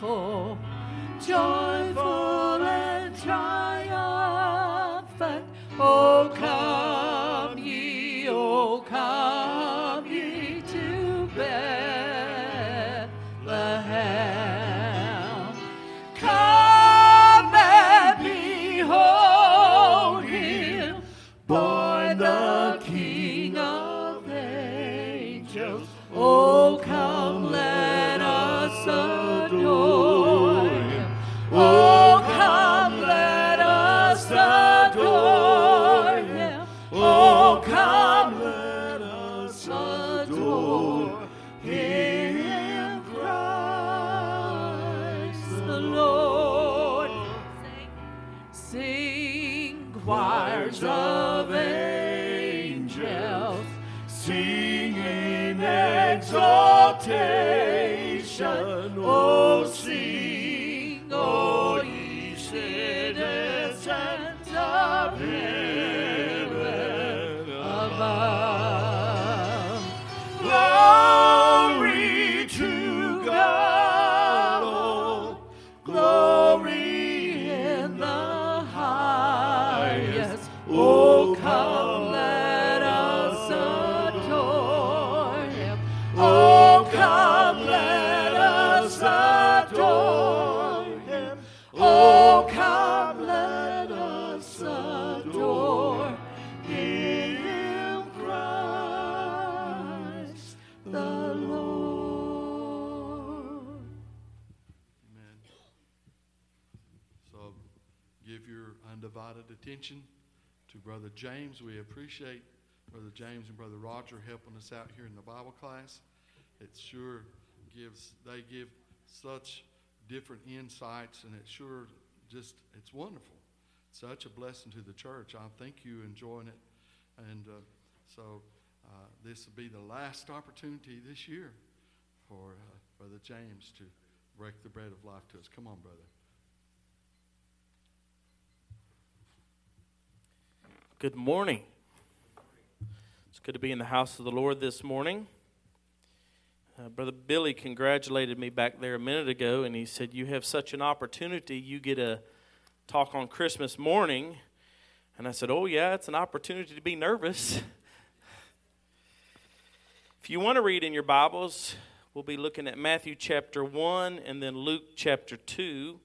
joyful, joyful attention to Brother James. We appreciate Brother James and Brother Roger helping us out here in the Bible class. It sure gives, they give such different insights, and it sure just, it's wonderful. Such a blessing to the church. I think you enjoying it. And uh, so uh, this will be the last opportunity this year for uh, Brother James to break the bread of life to us. Come on, brother. Good morning. It's good to be in the house of the Lord this morning. Uh, Brother Billy congratulated me back there a minute ago, and he said, You have such an opportunity. You get a talk on Christmas morning. And I said, Oh, yeah, it's an opportunity to be nervous. if you want to read in your Bibles, we'll be looking at Matthew chapter 1 and then Luke chapter 2.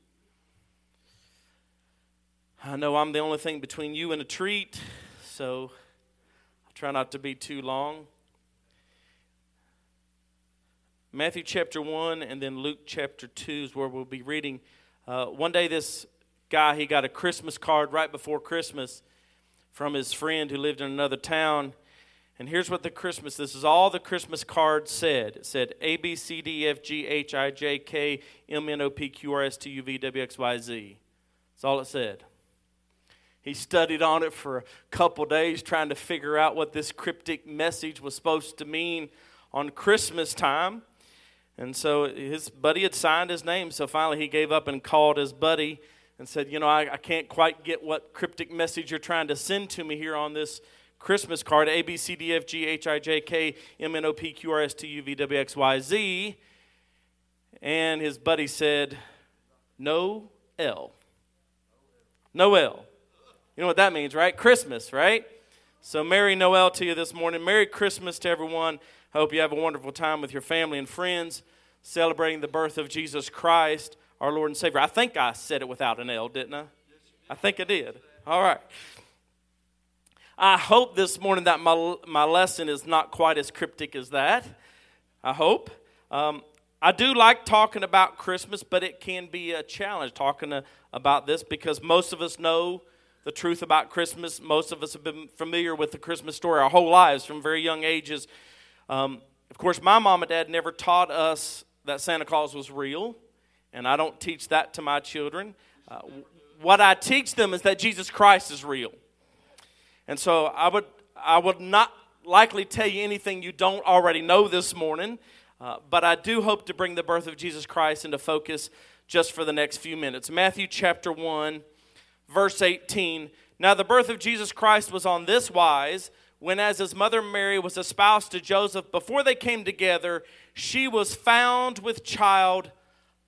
I know I'm the only thing between you and a treat, so I'll try not to be too long. Matthew chapter 1 and then Luke chapter 2 is where we'll be reading. Uh, one day, this guy, he got a Christmas card right before Christmas from his friend who lived in another town. And here's what the Christmas, this is all the Christmas card said. It said A, B, C, D, F, G, H, I, J, K, M, N, O, P, Q, R, S, T, U, V, W, X, Y, Z. That's all it said. He studied on it for a couple days trying to figure out what this cryptic message was supposed to mean on Christmas time. And so his buddy had signed his name, so finally he gave up and called his buddy and said, You know, I, I can't quite get what cryptic message you're trying to send to me here on this Christmas card A, B, C, D, F, G, H, I, J, K, M, N, O, P, Q, R, S, T, U, V, W, X, Y, Z. And his buddy said, No L. No L. You know what that means, right? Christmas, right? So, Merry Noel to you this morning. Merry Christmas to everyone. Hope you have a wonderful time with your family and friends celebrating the birth of Jesus Christ, our Lord and Savior. I think I said it without an L, didn't I? I think I did. All right. I hope this morning that my, my lesson is not quite as cryptic as that. I hope. Um, I do like talking about Christmas, but it can be a challenge talking to, about this because most of us know the truth about Christmas. Most of us have been familiar with the Christmas story our whole lives from very young ages. Um, of course, my mom and dad never taught us that Santa Claus was real, and I don't teach that to my children. Uh, what I teach them is that Jesus Christ is real. And so I would, I would not likely tell you anything you don't already know this morning, uh, but I do hope to bring the birth of Jesus Christ into focus just for the next few minutes. Matthew chapter 1, verse 18. Now, the birth of Jesus Christ was on this wise when, as his mother Mary was espoused to Joseph, before they came together, she was found with child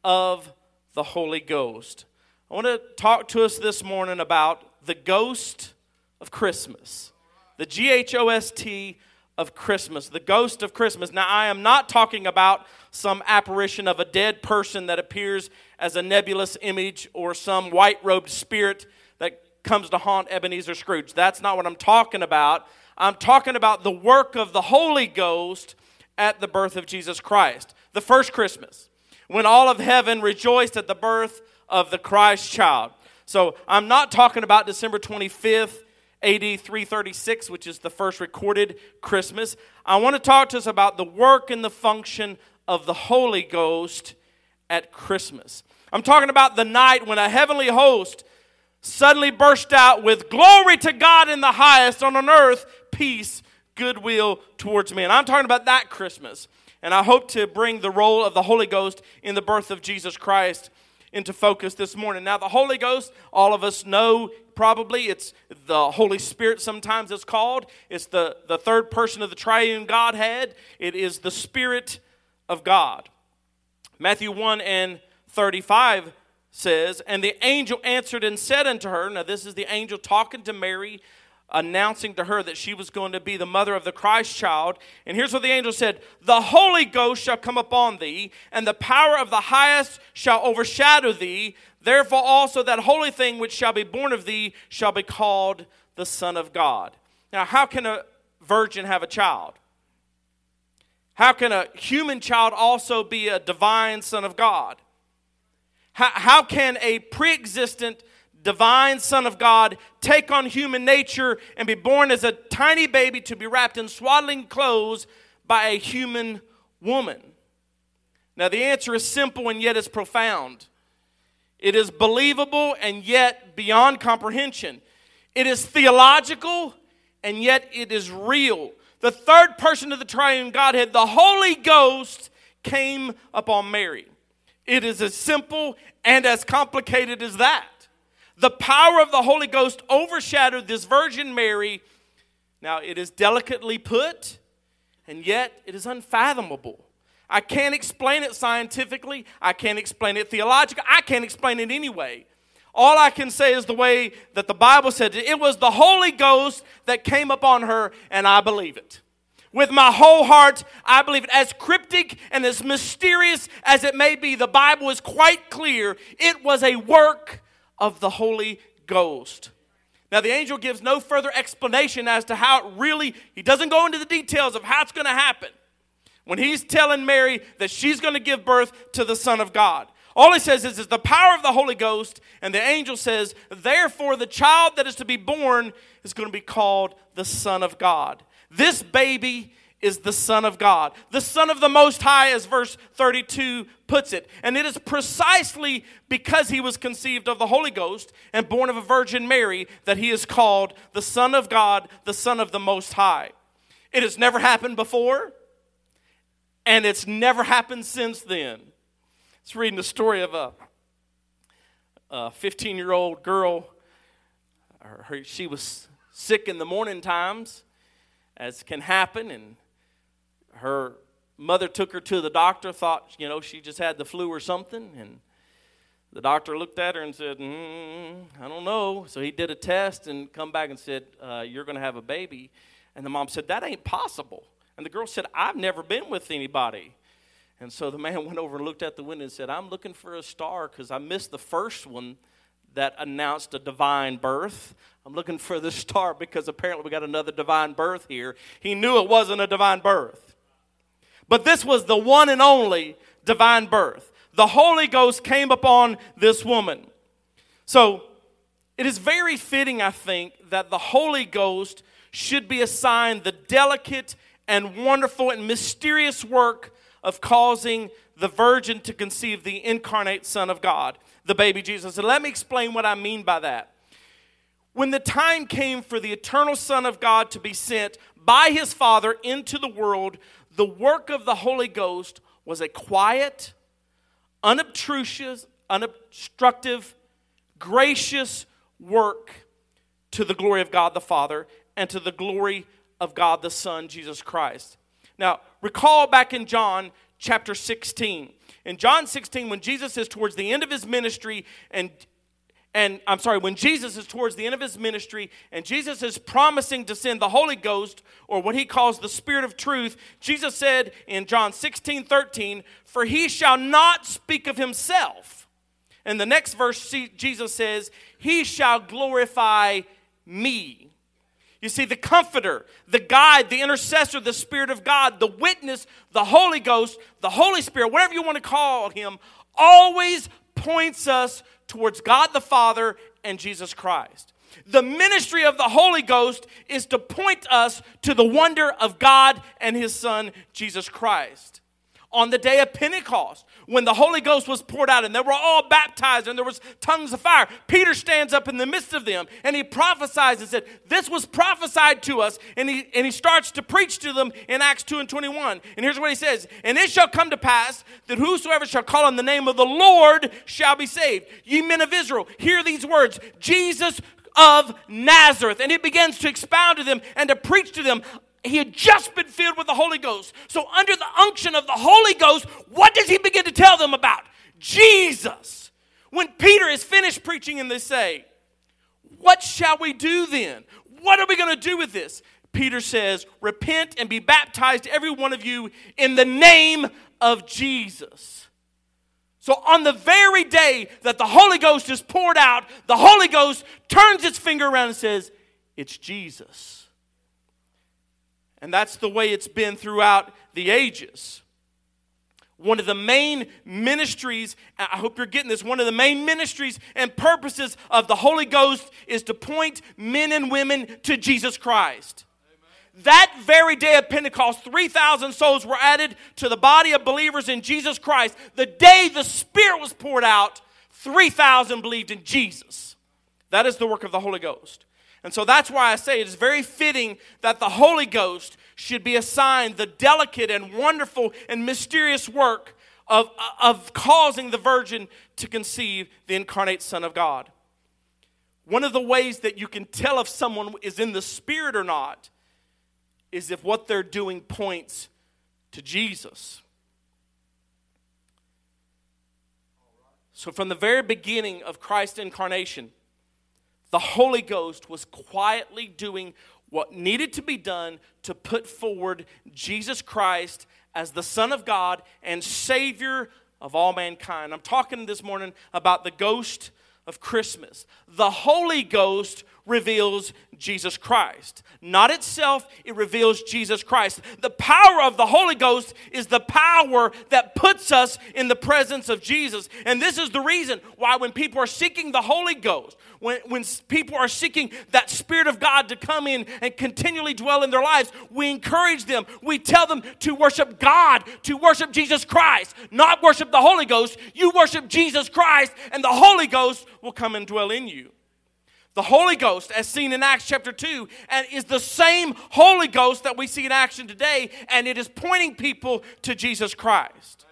of the Holy Ghost. I want to talk to us this morning about the ghost of Christmas. The G H O S T of Christmas, the ghost of Christmas. Now, I am not talking about some apparition of a dead person that appears as a nebulous image or some white robed spirit that comes to haunt Ebenezer Scrooge. That's not what I'm talking about. I'm talking about the work of the Holy Ghost at the birth of Jesus Christ, the first Christmas, when all of heaven rejoiced at the birth of the Christ child. So I'm not talking about December 25th, AD 336, which is the first recorded Christmas. I want to talk to us about the work and the function of the Holy Ghost at Christmas. I'm talking about the night when a heavenly host suddenly burst out with glory to God in the highest on an earth, peace, goodwill towards men. I'm talking about that Christmas. And I hope to bring the role of the Holy Ghost in the birth of Jesus Christ into focus this morning. Now, the Holy Ghost, all of us know probably it's the Holy Spirit, sometimes it's called. It's the, the third person of the triune Godhead. It is the Spirit of God. Matthew 1 and 35 says, And the angel answered and said unto her, Now, this is the angel talking to Mary announcing to her that she was going to be the mother of the Christ child. And here's what the angel said The Holy Ghost shall come upon thee, and the power of the highest shall overshadow thee. Therefore, also that holy thing which shall be born of thee shall be called the Son of God. Now, how can a virgin have a child? How can a human child also be a divine Son of God? How, how can a pre existent divine Son of God, take on human nature and be born as a tiny baby to be wrapped in swaddling clothes by a human woman? Now, the answer is simple and yet is profound. It is believable and yet beyond comprehension. It is theological and yet it is real. The third person of the triune Godhead, the Holy Ghost, came upon Mary. It is as simple and as complicated as that. The power of the Holy Ghost overshadowed this Virgin Mary. Now, it is delicately put, and yet it is unfathomable. I can't explain it scientifically. I can't explain it theologically. I can't explain it anyway. All I can say is the way that the Bible said it. It was the Holy Ghost that came upon her, and I believe it. With my whole heart, I believe it. As cryptic and as mysterious as it may be, the Bible is quite clear. It was a work of the Holy Ghost. Now, the angel gives no further explanation as to how it really, he doesn't go into the details of how it's going to happen. When he's telling Mary that she's going to give birth to the Son of God, all he says is, is the power of the Holy Ghost, and the angel says, therefore, the child that is to be born is going to be called the Son of God. This baby is the Son of God, the Son of the Most High, as verse 32 puts it. And it is precisely because he was conceived of the Holy Ghost and born of a Virgin Mary that he is called the Son of God, the Son of the Most High. It has never happened before, and it's never happened since then. It's reading the story of a 15 year old girl. Her, she was sick in the morning times, as can happen, and her mother took her to the doctor, thought, you know, she just had the flu or something. And the doctor looked at her and said, mm, I don't know. So he did a test and come back and said, uh, You're going to have a baby. And the mom said, That ain't possible. And the girl said, I've never been with anybody. And so the man went over and looked at the window and said, I'm looking for a star because I missed the first one that announced a divine birth. I'm looking for the star because apparently we got another divine birth here. He knew it wasn't a divine birth. But this was the one and only divine birth. The Holy Ghost came upon this woman. So it is very fitting, I think, that the Holy Ghost should be assigned the delicate and wonderful and mysterious work of causing the virgin to conceive the incarnate Son of God, the baby Jesus. And let me explain what I mean by that. When the time came for the eternal Son of God to be sent by his Father into the world, the work of the Holy Ghost was a quiet, unobtrusive, unobstructive, gracious work to the glory of God the Father and to the glory of God the Son, Jesus Christ. Now, recall back in John chapter 16. In John 16, when Jesus is towards the end of his ministry and and I'm sorry, when Jesus is towards the end of his ministry and Jesus is promising to send the Holy Ghost or what he calls the Spirit of truth, Jesus said in John 16 13, For he shall not speak of himself. And the next verse, Jesus says, He shall glorify me. You see, the comforter, the guide, the intercessor, the Spirit of God, the witness, the Holy Ghost, the Holy Spirit, whatever you want to call him, always points us towards God the Father and Jesus Christ. The ministry of the Holy Ghost is to point us to the wonder of God and His Son, Jesus Christ on the day of Pentecost when the Holy Ghost was poured out and they were all baptized and there was tongues of fire. Peter stands up in the midst of them and he prophesies and said, This was prophesied to us. And he, and he starts to preach to them in Acts 2 and 21. And here's what he says And it shall come to pass that whosoever shall call on the name of the Lord shall be saved. Ye men of Israel, hear these words Jesus of Nazareth. And he begins to expound to them and to preach to them he had just been filled with the Holy Ghost. So, under the unction of the Holy Ghost, what does he begin to tell them about? Jesus. When Peter is finished preaching and they say, What shall we do then? What are we going to do with this? Peter says, Repent and be baptized, every one of you, in the name of Jesus. So, on the very day that the Holy Ghost is poured out, the Holy Ghost turns its finger around and says, It's Jesus. And that's the way it's been throughout the ages. One of the main ministries, I hope you're getting this, one of the main ministries and purposes of the Holy Ghost is to point men and women to Jesus Christ. Amen. That very day of Pentecost, 3,000 souls were added to the body of believers in Jesus Christ. The day the Spirit was poured out, 3,000 believed in Jesus. That is the work of the Holy Ghost. And so that's why I say it is very fitting that the Holy Ghost should be assigned the delicate and wonderful and mysterious work of, of causing the virgin to conceive the incarnate Son of God. One of the ways that you can tell if someone is in the Spirit or not is if what they're doing points to Jesus. So, from the very beginning of Christ's incarnation, the Holy Ghost was quietly doing what needed to be done to put forward Jesus Christ as the Son of God and Savior of all mankind. I'm talking this morning about the ghost of Christmas. The Holy Ghost reveals Jesus Christ. Not itself, it reveals Jesus Christ. The power of the Holy Ghost is the power that puts us in the presence of Jesus. And this is the reason why when people are seeking the Holy Ghost, when, when people are seeking that Spirit of God to come in and continually dwell in their lives, we encourage them. We tell them to worship God, to worship Jesus Christ, not worship the Holy Ghost. You worship Jesus Christ, and the Holy Ghost will come and dwell in you. The Holy Ghost, as seen in Acts chapter 2, and is the same Holy Ghost that we see in action today, and it is pointing people to Jesus Christ.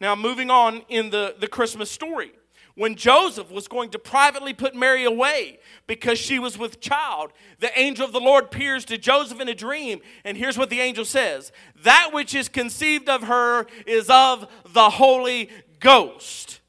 Now, moving on in the, the Christmas story. When Joseph was going to privately put Mary away because she was with child, the angel of the Lord appears to Joseph in a dream, and here's what the angel says That which is conceived of her is of the Holy Ghost.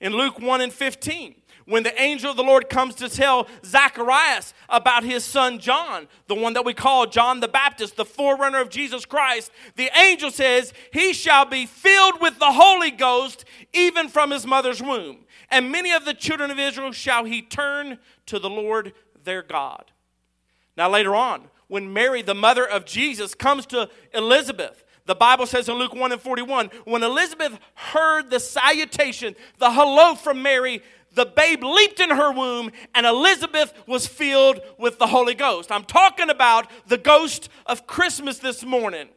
In Luke 1 and 15 when the angel of the Lord comes to tell Zacharias about his son John, the one that we call John the Baptist, the forerunner of Jesus Christ, the angel says, He shall be filled with the Holy Ghost even from his mother's womb. And many of the children of Israel shall he turn to the Lord their God. Now, later on, when Mary, the mother of Jesus, comes to Elizabeth, the Bible says in Luke 1 and 41, when Elizabeth heard the salutation, the hello from Mary, the babe leaped in her womb and Elizabeth was filled with the Holy Ghost. I'm talking about the ghost of Christmas this morning.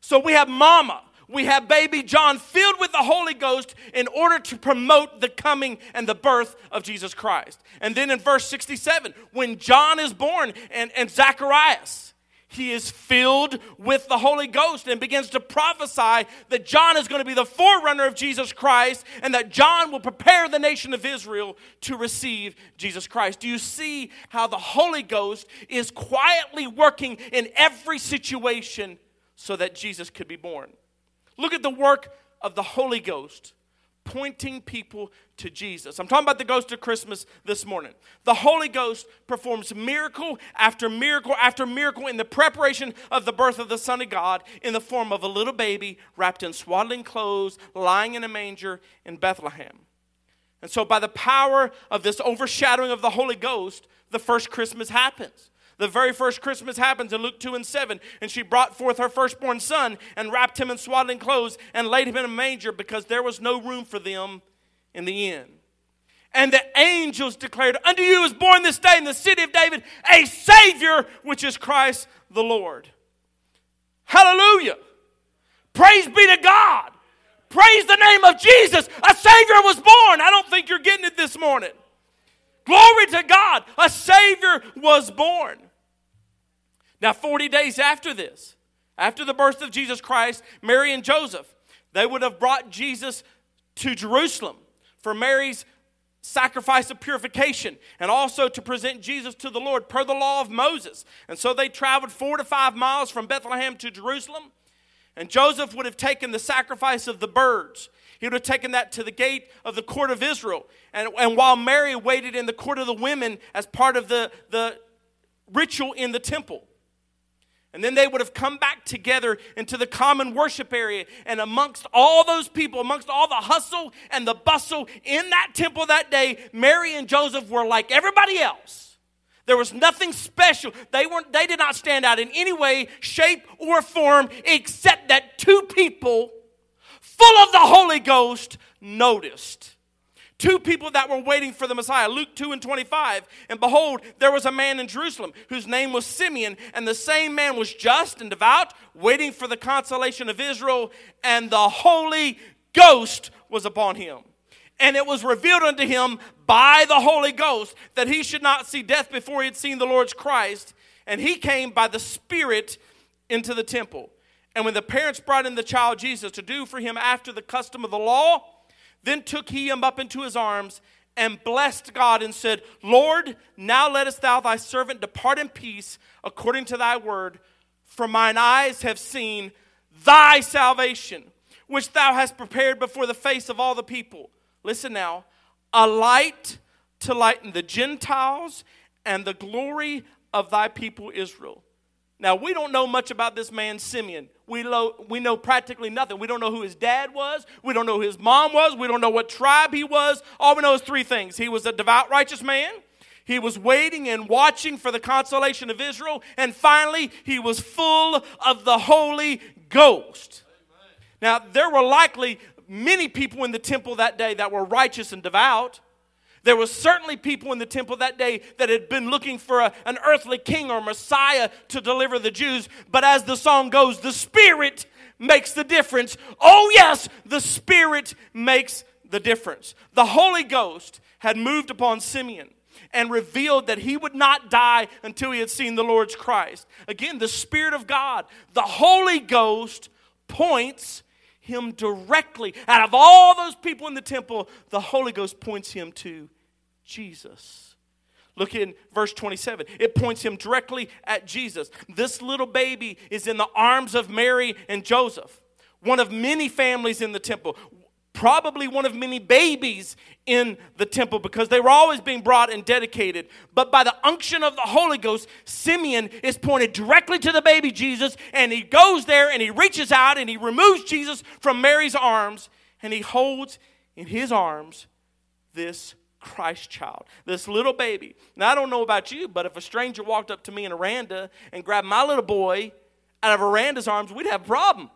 So we have mama, we have baby John filled with the Holy Ghost in order to promote the coming and the birth of Jesus Christ. And then in verse 67, when John is born and, and Zacharias, he is filled with the Holy Ghost and begins to prophesy that John is going to be the forerunner of Jesus Christ and that John will prepare the nation of Israel to receive Jesus Christ. Do you see how the Holy Ghost is quietly working in every situation so that Jesus could be born? Look at the work of the Holy Ghost pointing people to Jesus. I'm talking about the ghost of Christmas this morning. The Holy Ghost performs miracle after miracle after miracle in the preparation of the birth of the Son of God in the form of a little baby wrapped in swaddling clothes, lying in a manger in Bethlehem. And so, by the power of this overshadowing of the Holy Ghost, the first Christmas happens. The very first Christmas happens in Luke 2 and 7. And she brought forth her firstborn son and wrapped him in swaddling clothes and laid him in a manger because there was no room for them in the inn. And the angels declared, Unto you is born this day in the city of David a Savior, which is Christ the Lord. Hallelujah. Praise be to God. Praise the name of Jesus. A Savior was born. I don't think you're getting it this morning. Glory to God. A Savior was born. Now, 40 days after this, after the birth of Jesus Christ, Mary and Joseph, they would have brought Jesus to Jerusalem for Mary's sacrifice of purification and also to present Jesus to the Lord per the law of Moses. And so they traveled four to five miles from Bethlehem to Jerusalem. And Joseph would have taken the sacrifice of the birds he would have taken that to the gate of the court of Israel. And, and while Mary waited in the court of the women as part of the, the ritual in the temple. And then they would have come back together into the common worship area. And amongst all those people, amongst all the hustle and the bustle in that temple that day, Mary and Joseph were like everybody else. There was nothing special. They, weren't, they did not stand out in any way, shape, or form, except that two people full of the Holy Ghost, noticed. Two people that were waiting for the Messiah, Luke 2 and 25. And behold, there was a man in Jerusalem whose name was Simeon, and the same man was just and devout, waiting for the consolation of Israel, and the Holy Ghost was upon him. And it was revealed unto him by the Holy Ghost that he should not see death before he had seen the Lord's Christ. And he came by the Spirit into the temple. And when the parents brought in the child Jesus to do for him after the custom of the law, then took he him up into his arms and blessed God and said, Lord, now lettest thou thy servant depart in peace according to thy word, for mine eyes have seen thy salvation, which thou hast prepared before the face of all the people. Listen now, a light to lighten the Gentiles and the glory of thy people Israel. Now, we don't know much about this man, Simeon. We know, we know practically nothing. We don't know who his dad was. We don't know who his mom was. We don't know what tribe he was. All we know is three things he was a devout, righteous man. He was waiting and watching for the consolation of Israel. And finally, he was full of the Holy Ghost. Now, there were likely many people in the temple that day that were righteous and devout. There were certainly people in the temple that day that had been looking for a, an earthly king or Messiah to deliver the Jews. But as the song goes, the Spirit makes the difference. Oh, yes, the Spirit makes the difference. The Holy Ghost had moved upon Simeon and revealed that he would not die until he had seen the Lord's Christ. Again, the Spirit of God, the Holy Ghost points him directly. Out of all those people in the temple, the Holy Ghost points him to Jesus. Look in verse 27. It points him directly at Jesus. This little baby is in the arms of Mary and Joseph, one of many families in the temple, probably one of many babies in the temple because they were always being brought and dedicated. But by the unction of the Holy Ghost, Simeon is pointed directly to the baby Jesus, and he goes there and he reaches out and he removes Jesus from Mary's arms and he holds in his arms this Christ child, this little baby. Now, I don't know about you, but if a stranger walked up to me in Aranda and grabbed my little boy out of Aranda's arms, we'd have a problem.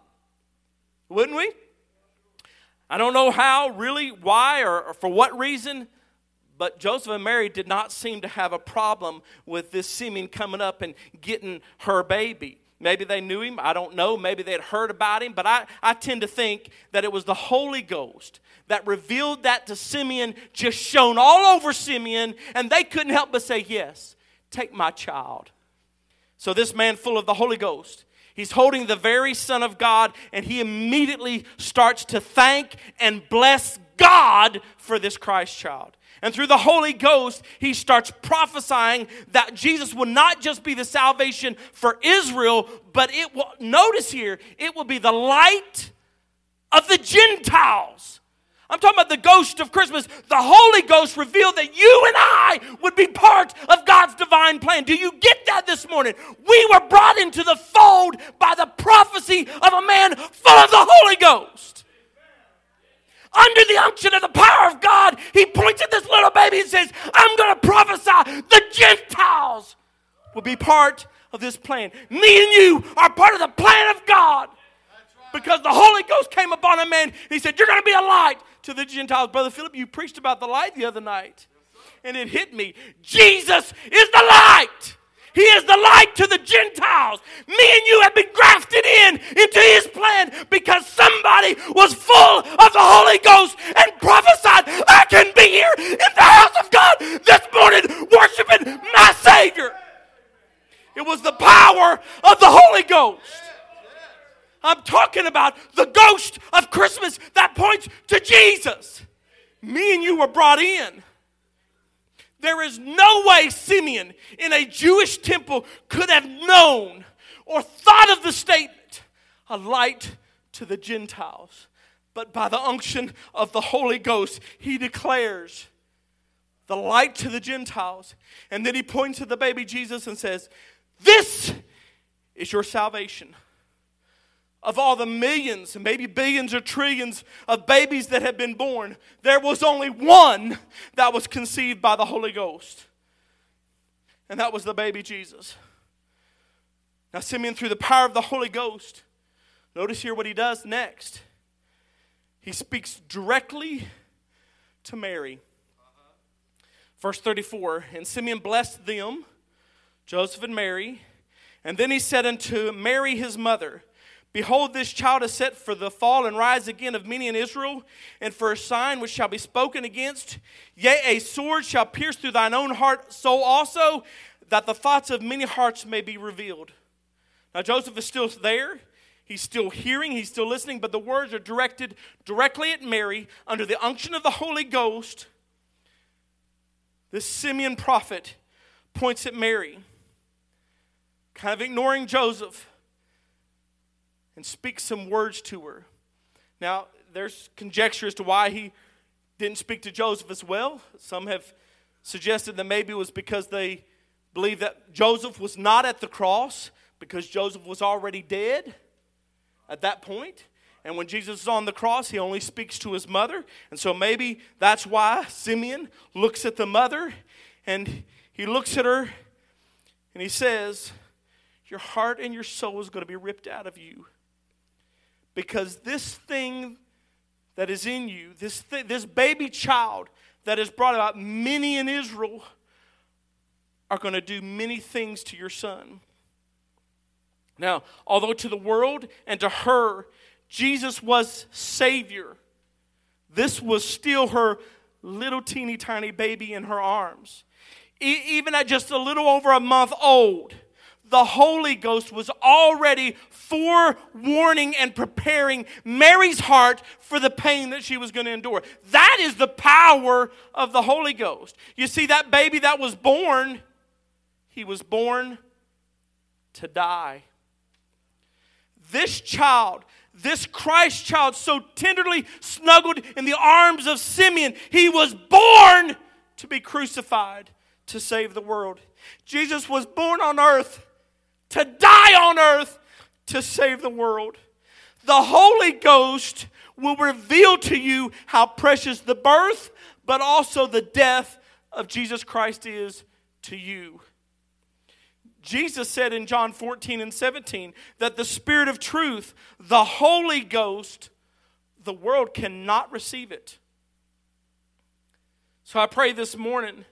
Wouldn't we? I don't know how, really, why, or, or for what reason, but Joseph and Mary did not seem to have a problem with this Simeon coming up and getting her baby. Maybe they knew him. I don't know. Maybe they had heard about him. But I, I tend to think that it was the Holy Ghost that revealed that to Simeon, just shone all over Simeon, and they couldn't help but say, Yes, take my child. So, this man, full of the Holy Ghost, he's holding the very Son of God, and he immediately starts to thank and bless God for this Christ child. And through the Holy Ghost, he starts prophesying that Jesus will not just be the salvation for Israel, but it will, notice here, it will be the light of the Gentiles. I'm talking about the ghost of Christmas. The Holy Ghost revealed that you and I would be part of God's divine plan. Do you get that this morning? We were brought into the fold by the prophecy of a man full of the Holy Ghost. Under the unction of the power of God, he points at this little baby and says, I'm going to prophesy the Gentiles will be part of this plan. Me and you are part of the plan of God because the Holy Ghost came upon a man. He said, You're going to be a light to the Gentiles. Brother Philip, you preached about the light the other night, and it hit me. Jesus is the light. He is the light to the Gentiles. Me and you have been grafted in into his plan because somebody was full of the Holy Ghost and prophesied, I can be here in the house of God this morning worshiping my Savior. It was the power of the Holy Ghost. I'm talking about the ghost of Christmas that points to Jesus. Me and you were brought in. There is no way Simeon in a Jewish temple could have known or thought of the statement, a light to the Gentiles. But by the unction of the Holy Ghost, he declares the light to the Gentiles. And then he points to the baby Jesus and says, This is your salvation of all the millions and maybe billions or trillions of babies that have been born, there was only one that was conceived by the Holy Ghost. And that was the baby Jesus. Now, Simeon, through the power of the Holy Ghost, notice here what he does next. He speaks directly to Mary. Verse 34 And Simeon blessed them, Joseph and Mary. And then he said unto Mary his mother, Behold, this child is set for the fall and rise again of many in Israel, and for a sign which shall be spoken against. Yea, a sword shall pierce through thine own heart, so also that the thoughts of many hearts may be revealed. Now, Joseph is still there. He's still hearing, he's still listening, but the words are directed directly at Mary under the unction of the Holy Ghost. This Simeon prophet points at Mary, kind of ignoring Joseph and speak some words to her. Now, there's conjecture as to why he didn't speak to Joseph as well. Some have suggested that maybe it was because they believe that Joseph was not at the cross because Joseph was already dead at that point. And when Jesus is on the cross, he only speaks to his mother. And so maybe that's why Simeon looks at the mother and he looks at her and he says, Your heart and your soul is going to be ripped out of you because this thing that is in you, this, th- this baby child that has brought about many in Israel, are going to do many things to your son. Now, although to the world and to her, Jesus was Savior, this was still her little teeny tiny baby in her arms. E- even at just a little over a month old, the Holy Ghost was already forewarning and preparing Mary's heart for the pain that she was going to endure. That is the power of the Holy Ghost. You see, that baby that was born, he was born to die. This child, this Christ child, so tenderly snuggled in the arms of Simeon, he was born to be crucified to save the world. Jesus was born on earth to die on earth to save the world. The Holy Ghost will reveal to you how precious the birth, but also the death of Jesus Christ is to you. Jesus said in John 14 and 17 that the Spirit of truth, the Holy Ghost, the world cannot receive it. So I pray this morning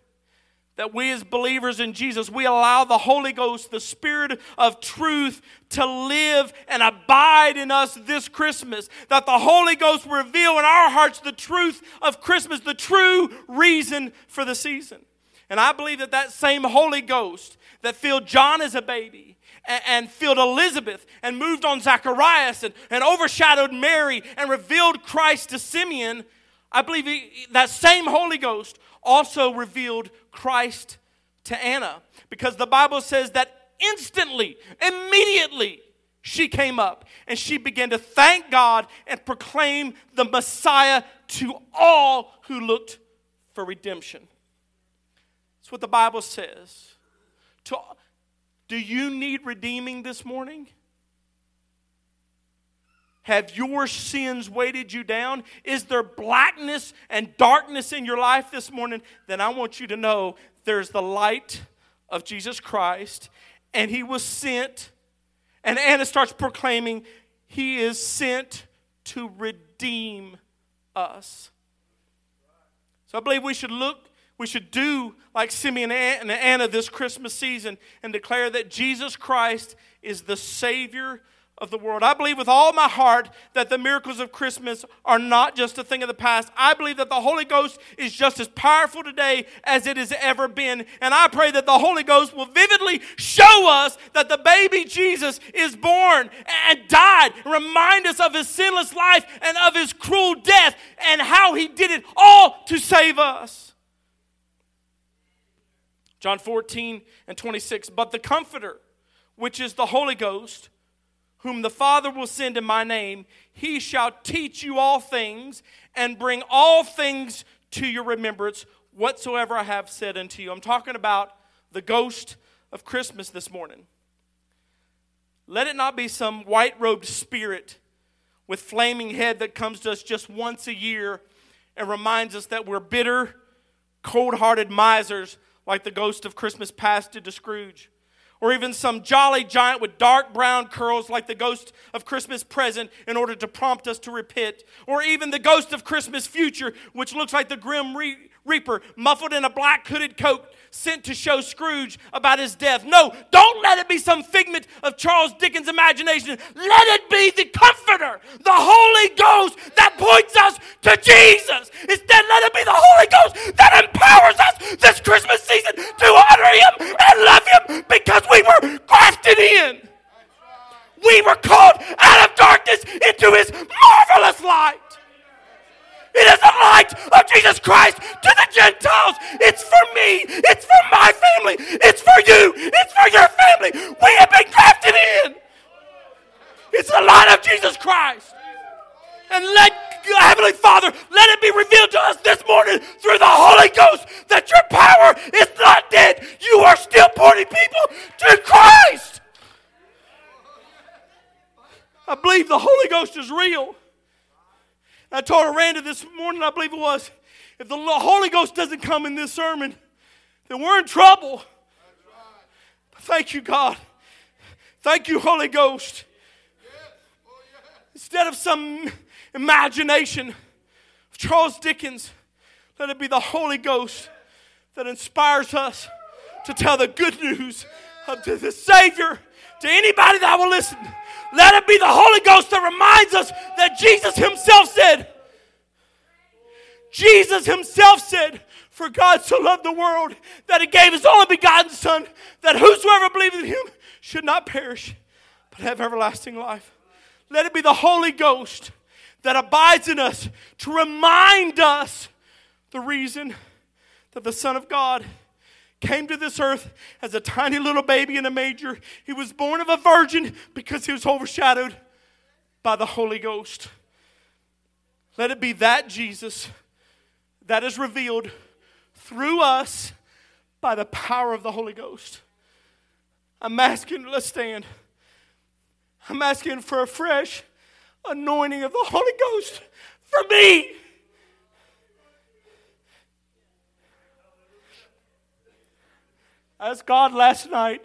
that we as believers in Jesus, we allow the Holy Ghost, the Spirit of truth, to live and abide in us this Christmas. That the Holy Ghost reveal in our hearts the truth of Christmas, the true reason for the season. And I believe that that same Holy Ghost that filled John as a baby and, and filled Elizabeth and moved on Zacharias and, and overshadowed Mary and revealed Christ to Simeon, I believe he, that same Holy Ghost also revealed Christ to Anna because the Bible says that instantly, immediately, she came up and she began to thank God and proclaim the Messiah to all who looked for redemption. That's what the Bible says. To, do you need redeeming this morning? Have your sins weighted you down? Is there blackness and darkness in your life this morning? Then I want you to know there's the light of Jesus Christ, and He was sent and Anna starts proclaiming, He is sent to redeem us. So I believe we should look, we should do like Simeon and Anna this Christmas season and declare that Jesus Christ is the Savior of the world. I believe with all my heart that the miracles of Christmas are not just a thing of the past. I believe that the Holy Ghost is just as powerful today as it has ever been. And I pray that the Holy Ghost will vividly show us that the baby Jesus is born and died, remind us of his sinless life and of his cruel death and how he did it all to save us. John 14 and 26. But the Comforter, which is the Holy Ghost, whom the Father will send in my name, he shall teach you all things and bring all things to your remembrance whatsoever I have said unto you. I'm talking about the ghost of Christmas this morning. Let it not be some white robed spirit with flaming head that comes to us just once a year and reminds us that we're bitter, cold hearted misers like the ghost of Christmas past did to Scrooge or even some jolly giant with dark brown curls like the ghost of Christmas present in order to prompt us to repent, or even the ghost of Christmas future, which looks like the grim re- reaper muffled in a black hooded coat sent to show Scrooge about his death. No, don't let it be some figment of Charles Dickens' imagination. Let it be the Comforter, the Holy Ghost that points us to Jesus. Instead, let it be the Holy Ghost that empowers us this Christmas season to honor Him and love Him because we were grafted in. We were called out of darkness into His marvelous light. It is the light of Jesus Christ to the Gentiles. It's for me. It's for my family. It's for you. It's for your family. We have been grafted in. It's the light of Jesus Christ. And let Heavenly Father, let it be revealed to us this morning through the Holy Ghost that your power is not dead. You are still pointing people to Christ. I believe the Holy Ghost is real. I told Aranda this morning, I believe it was, if the Holy Ghost doesn't come in this sermon, then we're in trouble. Thank you, God. Thank you, Holy Ghost. Instead of some imagination of Charles Dickens, let it be the Holy Ghost that inspires us to tell the good news of the Savior to anybody that will listen. Let it be the Holy Ghost that reminds us that Jesus Himself said, Jesus Himself said, For God so loved the world that He gave His only begotten Son, that whosoever believes in Him should not perish, but have everlasting life. Let it be the Holy Ghost that abides in us to remind us the reason that the Son of God came to this earth as a tiny little baby in a manger. He was born of a virgin because he was overshadowed by the Holy Ghost. Let it be that Jesus that is revealed through us by the power of the Holy Ghost. I'm asking, let's stand. I'm asking for a fresh anointing of the Holy Ghost for me. I asked God last night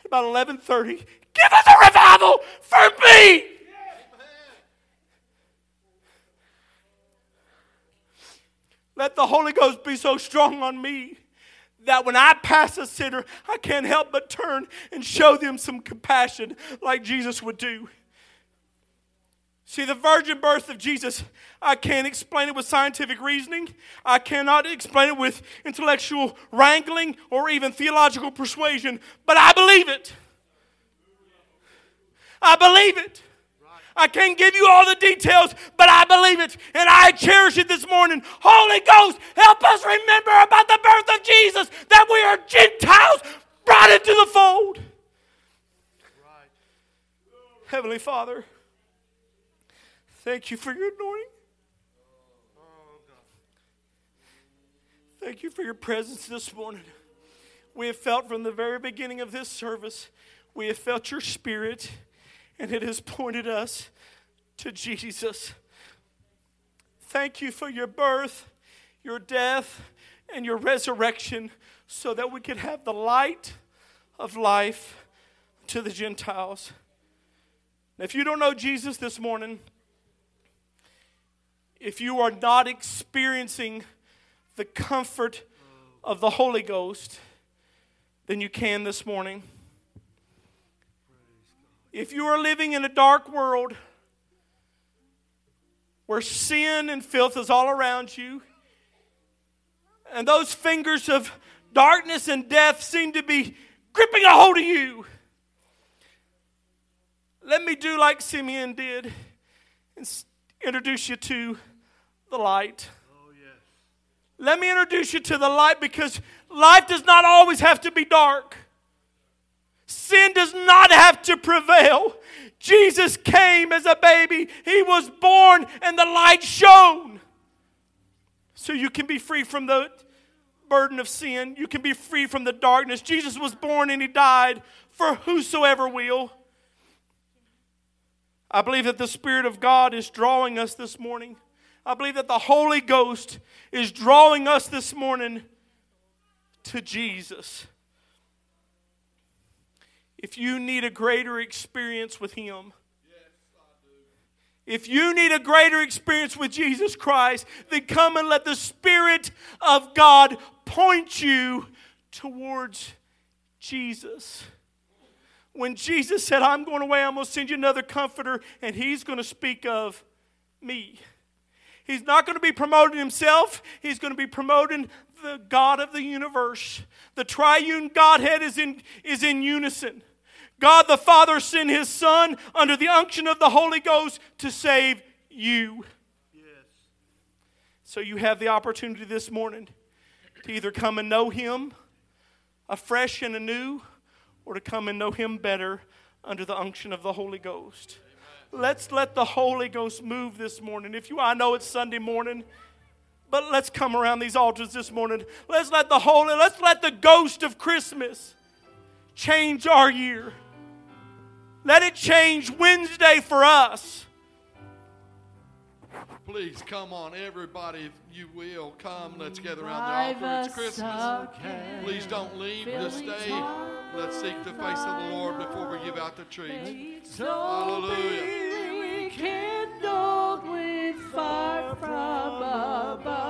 at about 11:30, give us a revival for me. Let the Holy Ghost be so strong on me that when I pass a sinner, I can't help but turn and show them some compassion like Jesus would do. See, the virgin birth of Jesus, I can't explain it with scientific reasoning. I cannot explain it with intellectual wrangling or even theological persuasion, but I believe it. I believe it. I can't give you all the details, but I believe it and I cherish it this morning. Holy Ghost, help us remember about the birth of Jesus, that we are Gentiles brought into the fold. Heavenly Father, thank you for your anointing. Thank you for your presence this morning. We have felt from the very beginning of this service, we have felt your spirit, and it has pointed us to Jesus. Thank you for your birth, your death, and your resurrection so that we could have the light of life to the Gentiles. If you don't know Jesus this morning, if you are not experiencing the comfort of the Holy Ghost, then you can this morning. If you are living in a dark world where sin and filth is all around you, and those fingers of darkness and death seem to be gripping a hold of you, let me do like Simeon did and introduce you to the light. Oh, Let me introduce you to the light because life does not always have to be dark. Sin does not have to prevail. Jesus came as a baby, He was born, and the light shone. So you can be free from the burden of sin. You can be free from the darkness. Jesus was born and He died for whosoever will. I believe that the Spirit of God is drawing us this morning. I believe that the Holy Ghost is drawing us this morning to Jesus. If you need a greater experience with Him, if you need a greater experience with Jesus Christ, then come and let the Spirit of God point you towards Jesus. When Jesus said, I'm going away, I'm going to send you another comforter, and He's going to speak of me. He's not going to be promoting himself, he's going to be promoting the God of the universe. The triune Godhead is in, is in unison. God the Father sent his Son under the unction of the Holy Ghost to save you. Yes. So you have the opportunity this morning to either come and know him afresh and anew or to come and know him better under the unction of the Holy Ghost. Let's let the Holy Ghost move this morning. If you, I know it's Sunday morning, but let's come around these altars this morning. Let's let the Holy, let's let the ghost of Christmas change our year. Let it change Wednesday for us. Please come on, everybody, if you will. Come, let's gather around the altar. It's Christmas. Please don't leave, just stay. Let's seek the face of the Lord before we give out the treats. Hallelujah. Kindled with fire from above.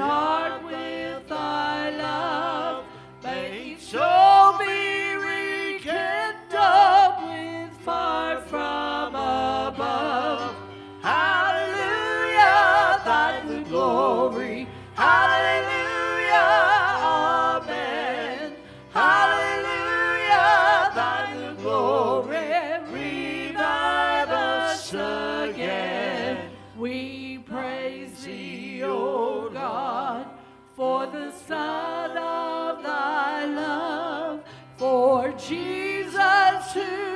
Fill Jesus who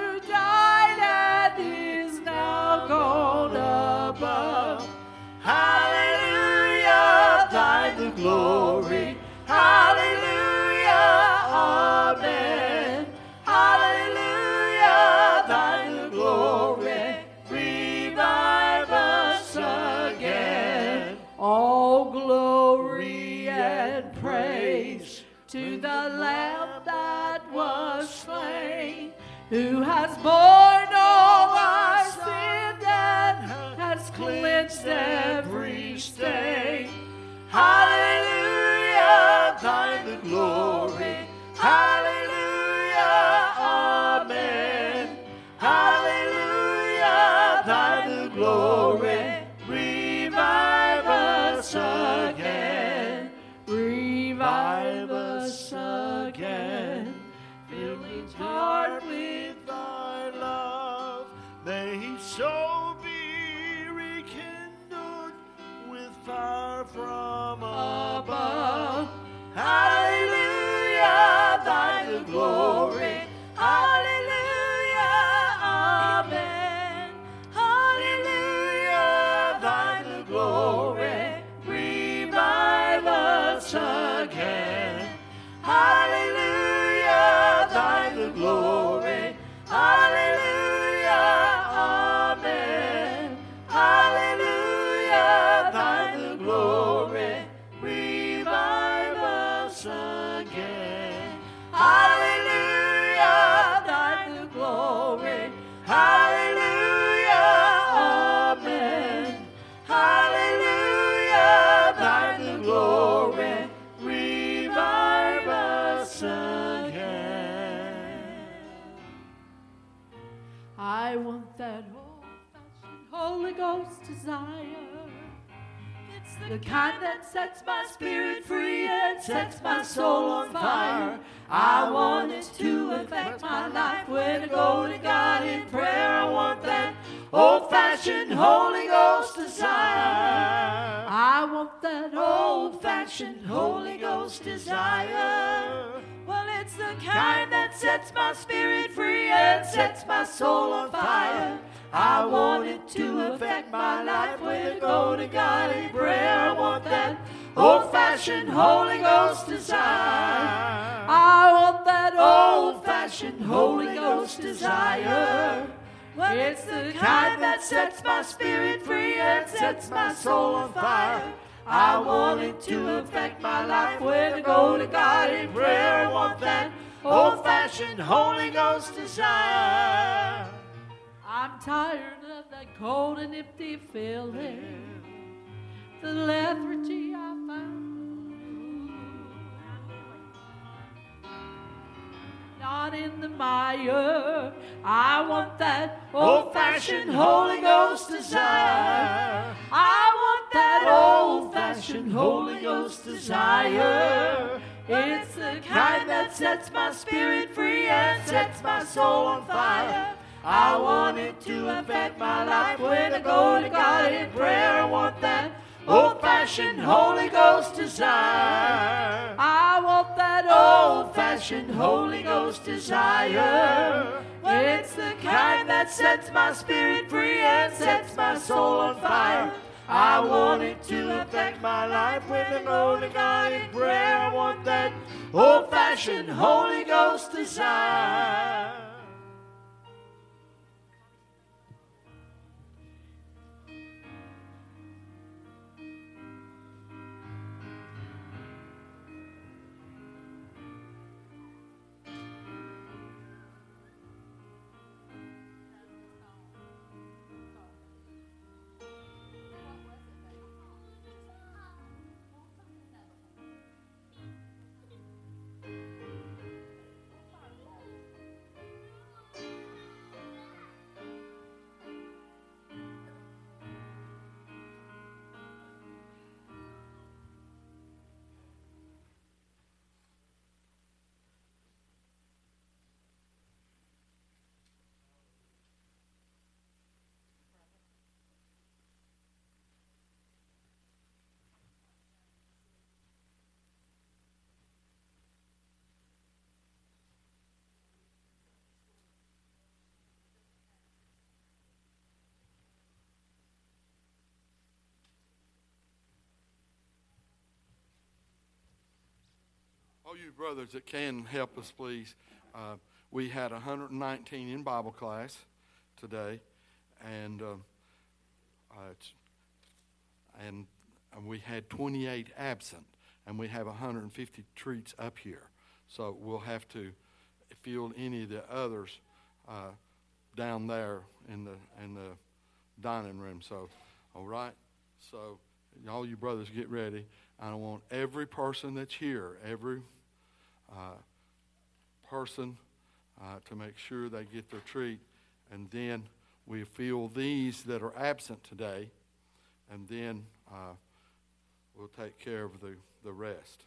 kind that sets my spirit free and sets my soul on fire. I want it to affect my life when I go to God in prayer. I want that old-fashioned Holy Ghost desire. I want that old-fashioned Holy Ghost desire. Well, it's the kind that sets my spirit free and sets my soul on fire. I want it to affect my life when I go to God in prayer. I want that old-fashioned Holy Ghost desire. I want that old-fashioned Holy Ghost desire. Well, it's the kind that sets my spirit free and sets my soul on fire. I want it to affect my life when I go to God in prayer. I want that old-fashioned Holy Ghost desire. I'm tired of that cold and empty feeling, the lethargy I found. Not in the mire. I want that old-fashioned Holy Ghost desire. I want that old-fashioned Holy Ghost desire. It's the kind that sets my spirit free and sets my soul on fire. I want it to affect my life when I go to God in prayer. I want that old-fashioned Holy Ghost desire. I want that old-fashioned Holy Ghost desire. It's the kind that sets my spirit free and sets my soul on fire. I want it to affect my life when I go to God in prayer. I want that old-fashioned Holy Ghost desire. All you brothers that can help us, please. Uh, we had 119 in Bible class today, and uh, uh, and and we had 28 absent, and we have 150 treats up here. So we'll have to field any of the others uh, down there in the in the dining room. So, all right. So, all you brothers, get ready. I want every person that's here, every uh, person, uh, to make sure they get their treat, and then we fill these that are absent today, and then uh, we'll take care of the, the rest.